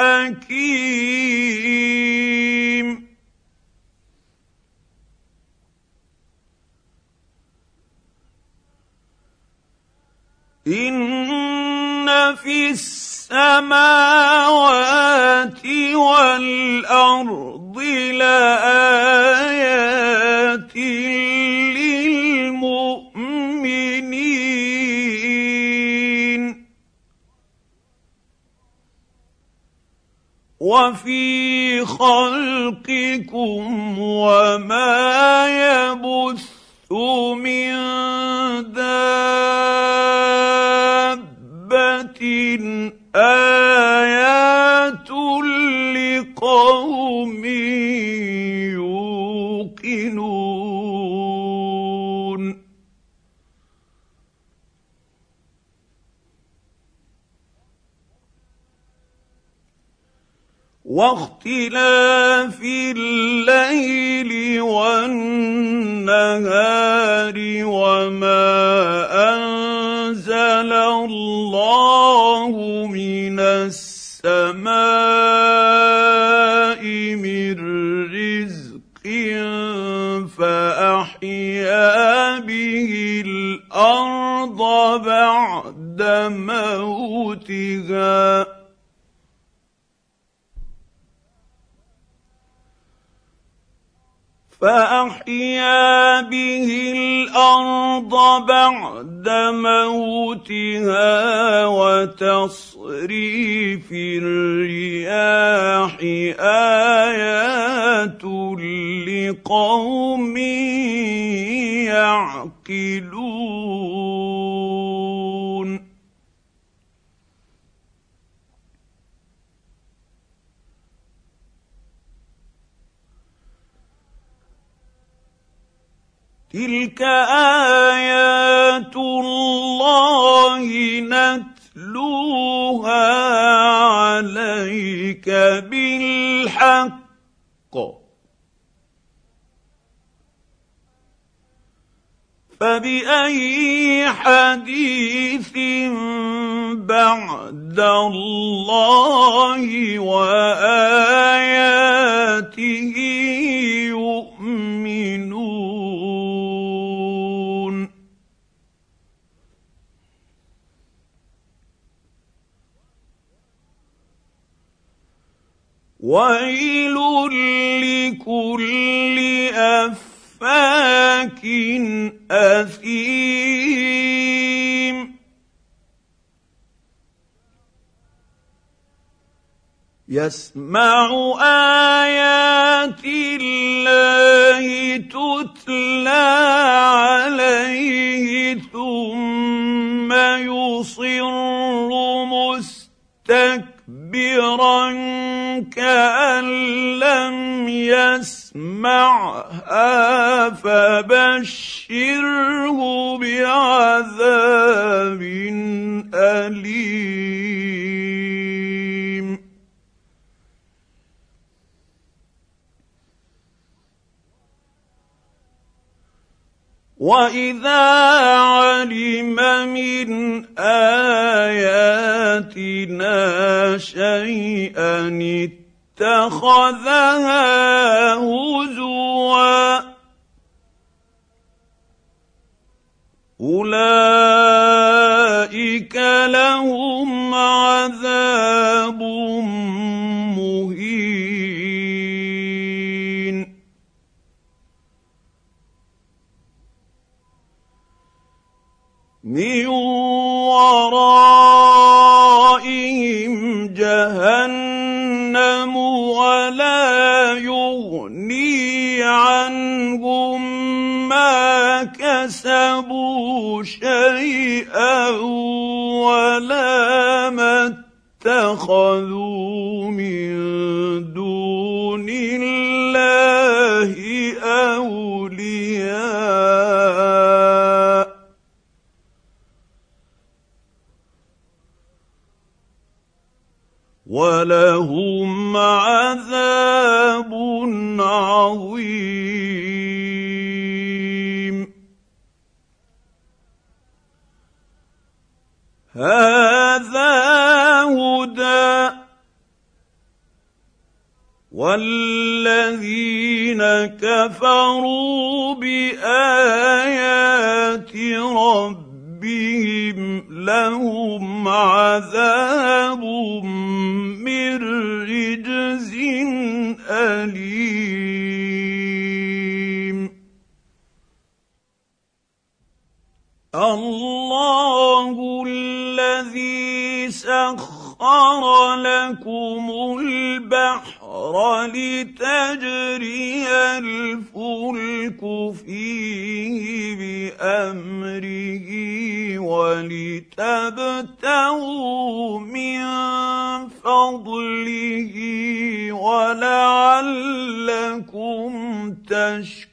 الحكيم. إن في السماوات والأرض لآيات وفي خلقكم وما يبث من دابة. آيات لقوم واختلاف الليل والنهار وما أنزل الله من السماء من رزق فأحيا به الأرض بعد موتها فأحيا به الأرض بعد موتها وتصريف الرياح آيات لقوم يعقلون. تلك ايات الله نتلوها عليك بالحق فباي حديث بعد الله واياته ويل لكل افاك اثيم يسمع ايات الله تتلى عليه ثم يصر مستكبرا كأن لم يسمعها فبشره بعذاب أليم. واذا علم من اياتنا شيئا اتخذها هزوا اولئك لهم عذاب كسبوا شيئا ولا ما اتخذوا من دون الله أولياء. ولهم عذاب عظيم. هذا هدى والذين كفروا بآيات ربهم لهم عذاب من رجز أليم. الله الذي سخر لكم البحر لتجري الفلك فيه بأمره ولتبتغوا من فضله ولعلكم تشكرون.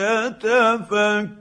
يتفكرون.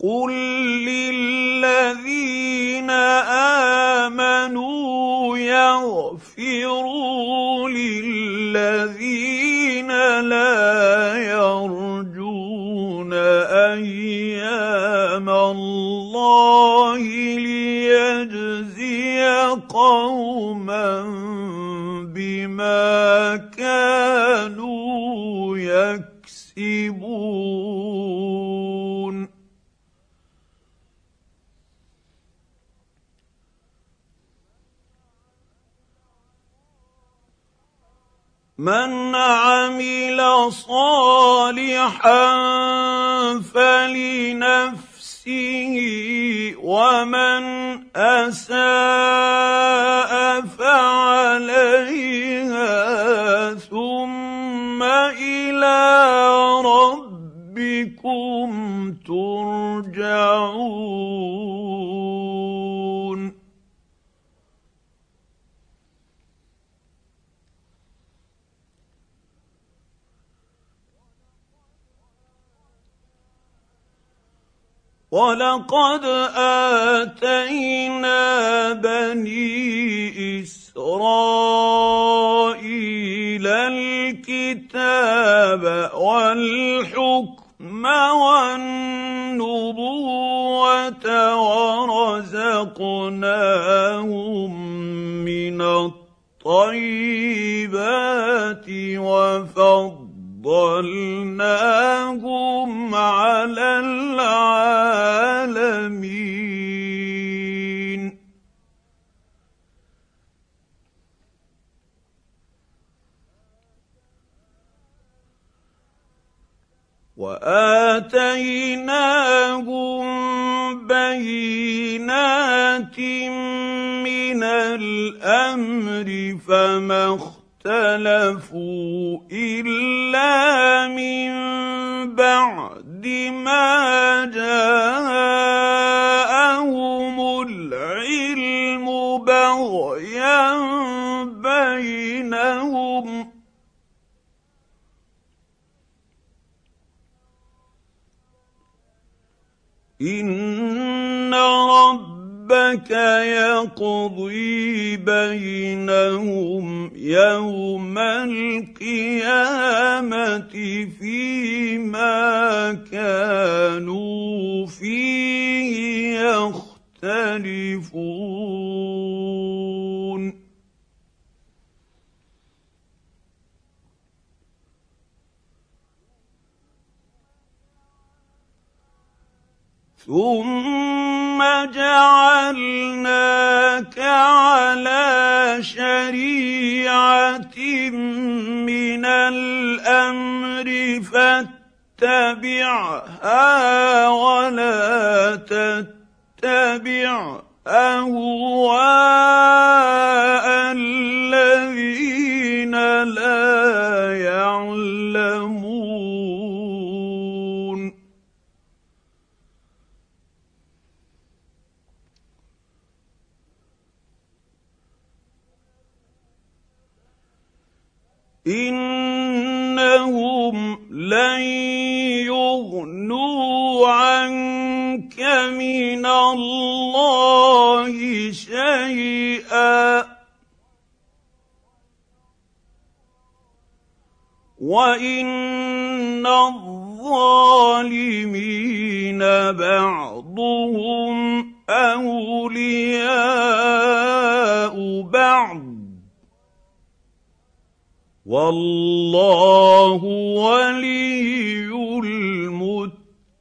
قل للذين ومن أساء ولقد اتينا بني اسرائيل الكتاب والحكم والنبوه ورزقناهم من الطيبات وفضل فضلناهم على وآتيناهم بينات من الأمر فما اختلفوا إلا من بعد ما جاءهم ان ربك يقضي بينهم يوم القيامه فيما كانوا فيه يختلفون ثم جعلناك على شريعة من الأمر فاتبعها ولا تتبع اهواء يغنوا عنك من الله شيئا وان الظالمين بعضهم اولياء بعض والله ولي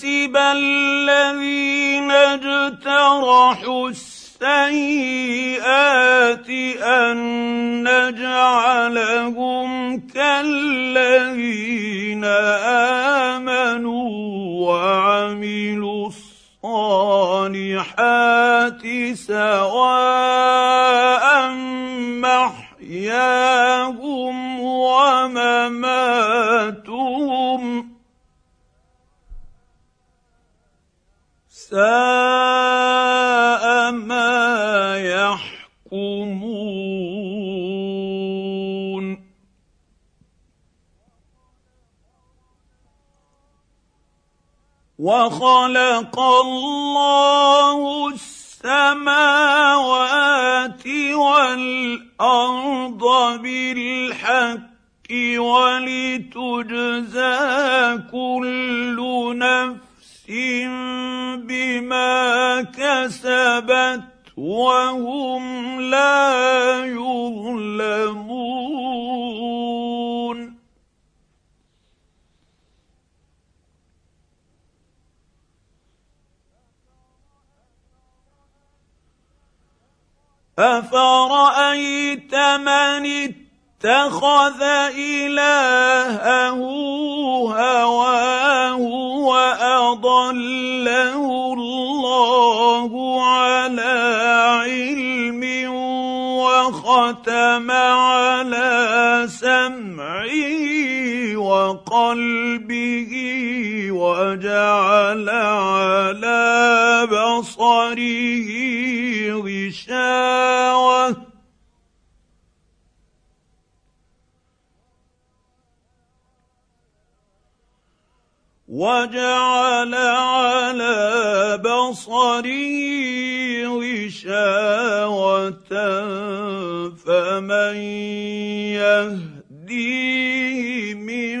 حسب الذين اجترحوا السيئات أن نجعلهم كالذين آمنوا وعملوا الصالحات سواء محياهم ومماتهم ساء ما يحكمون. وخلق الله السماوات والأرض بالحق ولتجزى كل نفس بما كسبت وهم لا يظلمون. أفرأيت من اتخذ إلهه هواه وأضله الله على علم وختم على سمعه وقلبه وجعل على بصره غشاوة وجعل على بصره غشاوة فمن يهديه من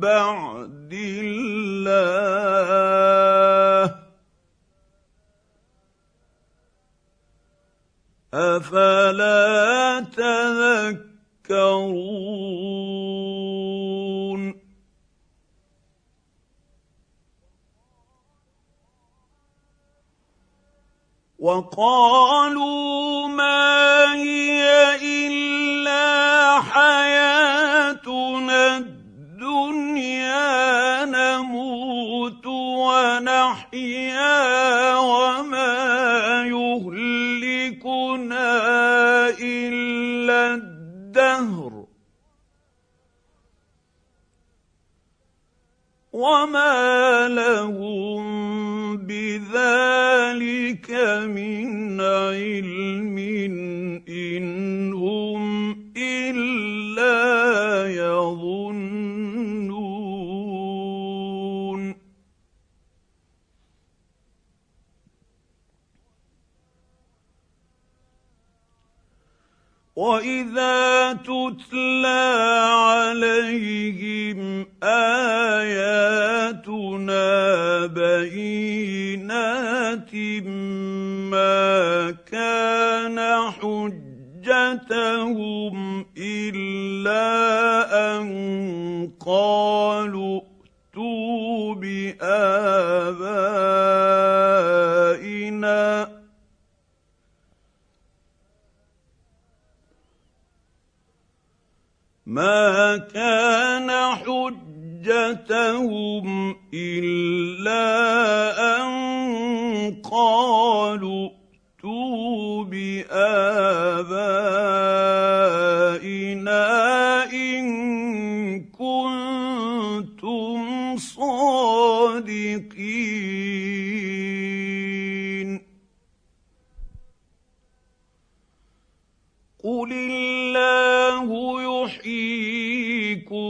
بعد الله؟ أفلا تذكرون؟ وقالوا ما هي إلا حياتنا الدنيا نحيا وما يهلكنا إلا الدهر. وما لهم بذلك من علم واذا تتلى عليهم اياتنا بينات ما كان حجتهم الا ان قالوا ائتوا بابائنا ما كان حجتهم إلا أن قالوا ائتوا بآبائنا إن كنتم صادقين. قل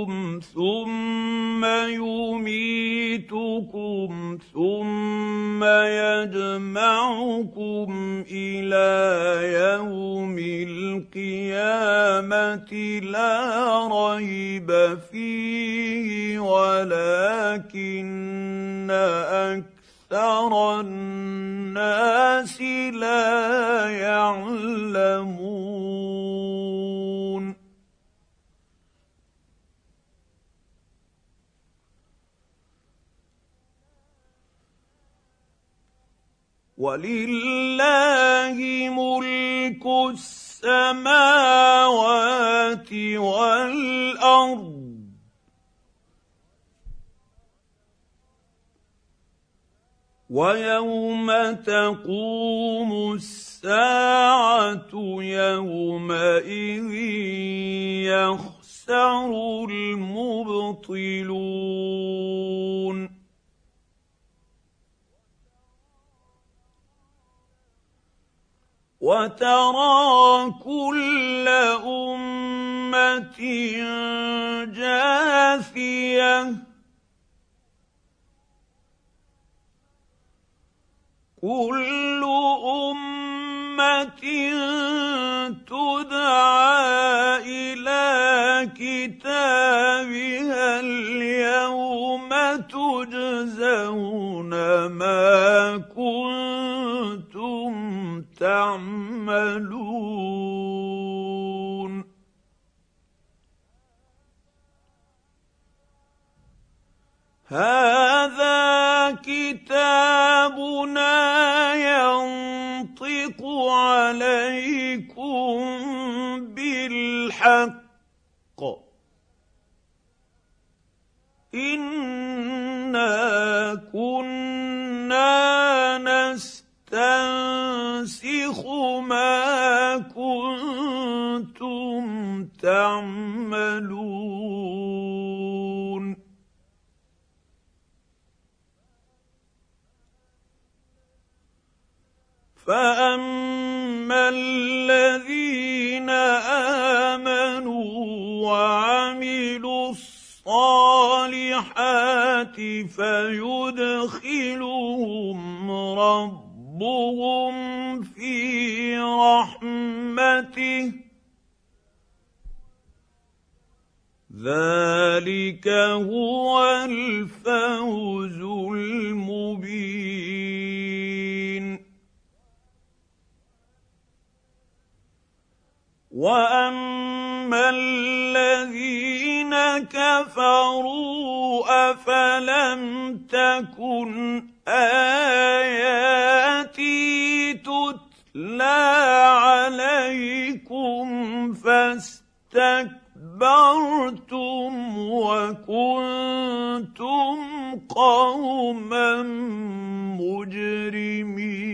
يحييكم ثم يميتكم ثم يجمعكم إلى يوم القيامه لا ريب فيه ولكن أكثر الناس لا يعلمون ولله ملك السماوات والأرض. ويوم تقوم الساعة يومئذ يخسر المبطلون. وترى كل أمة جاثية. كل أمة تدعى إلى كتابها اليوم تجزون ما تعملون. هذا كتابنا ينطق عليكم بالحق. تعملون. فأما الذين آمنوا وعملوا الصالحات فيدخلهم ربهم في رحمته ذلك هو الفوز المبين واما الذين كفروا افلم تكن اياتي تتلى عليكم استكبرتم وكنتم قوما مجرمين.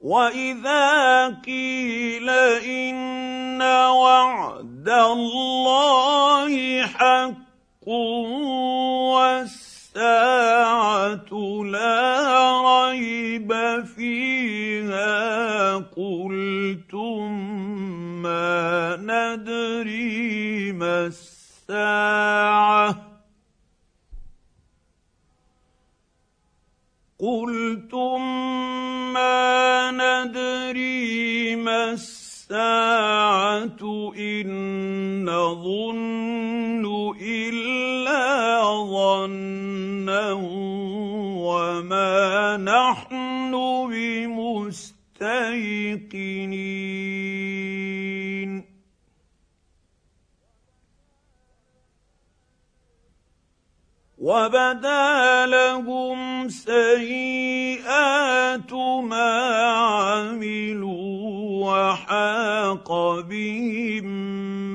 وإذا قيل إن وعد الله حق والسلام والساعة لا ريب فيها. قلتم ما ندري ما الساعة. قلتم بمستيقنين وبدا لهم سيئات ما عملوا وحاق بهم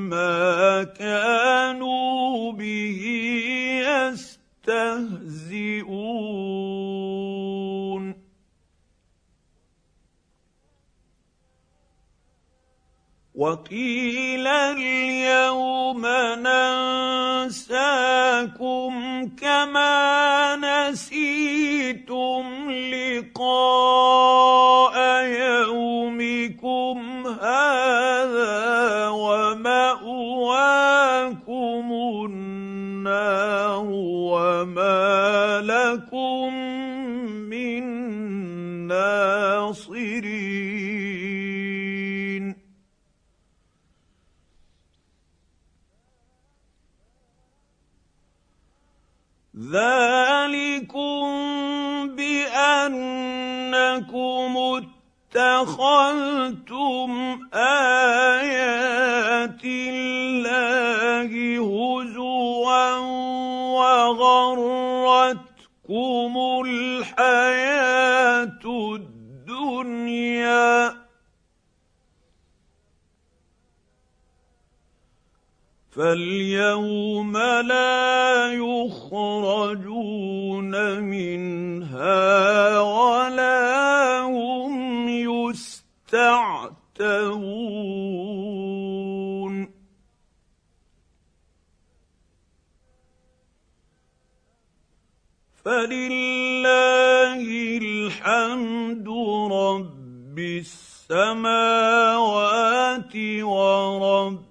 ما كانوا به يستهزئون. وقيل اليوم ننساكم كما نسيتم لقاء ذلكم بانكم اتخذتم ايات الله هزوا وغرتكم الحياة فاليوم لا يخرجون منها ولا هم يستعتبون. فلله الحمد رب السماوات ورب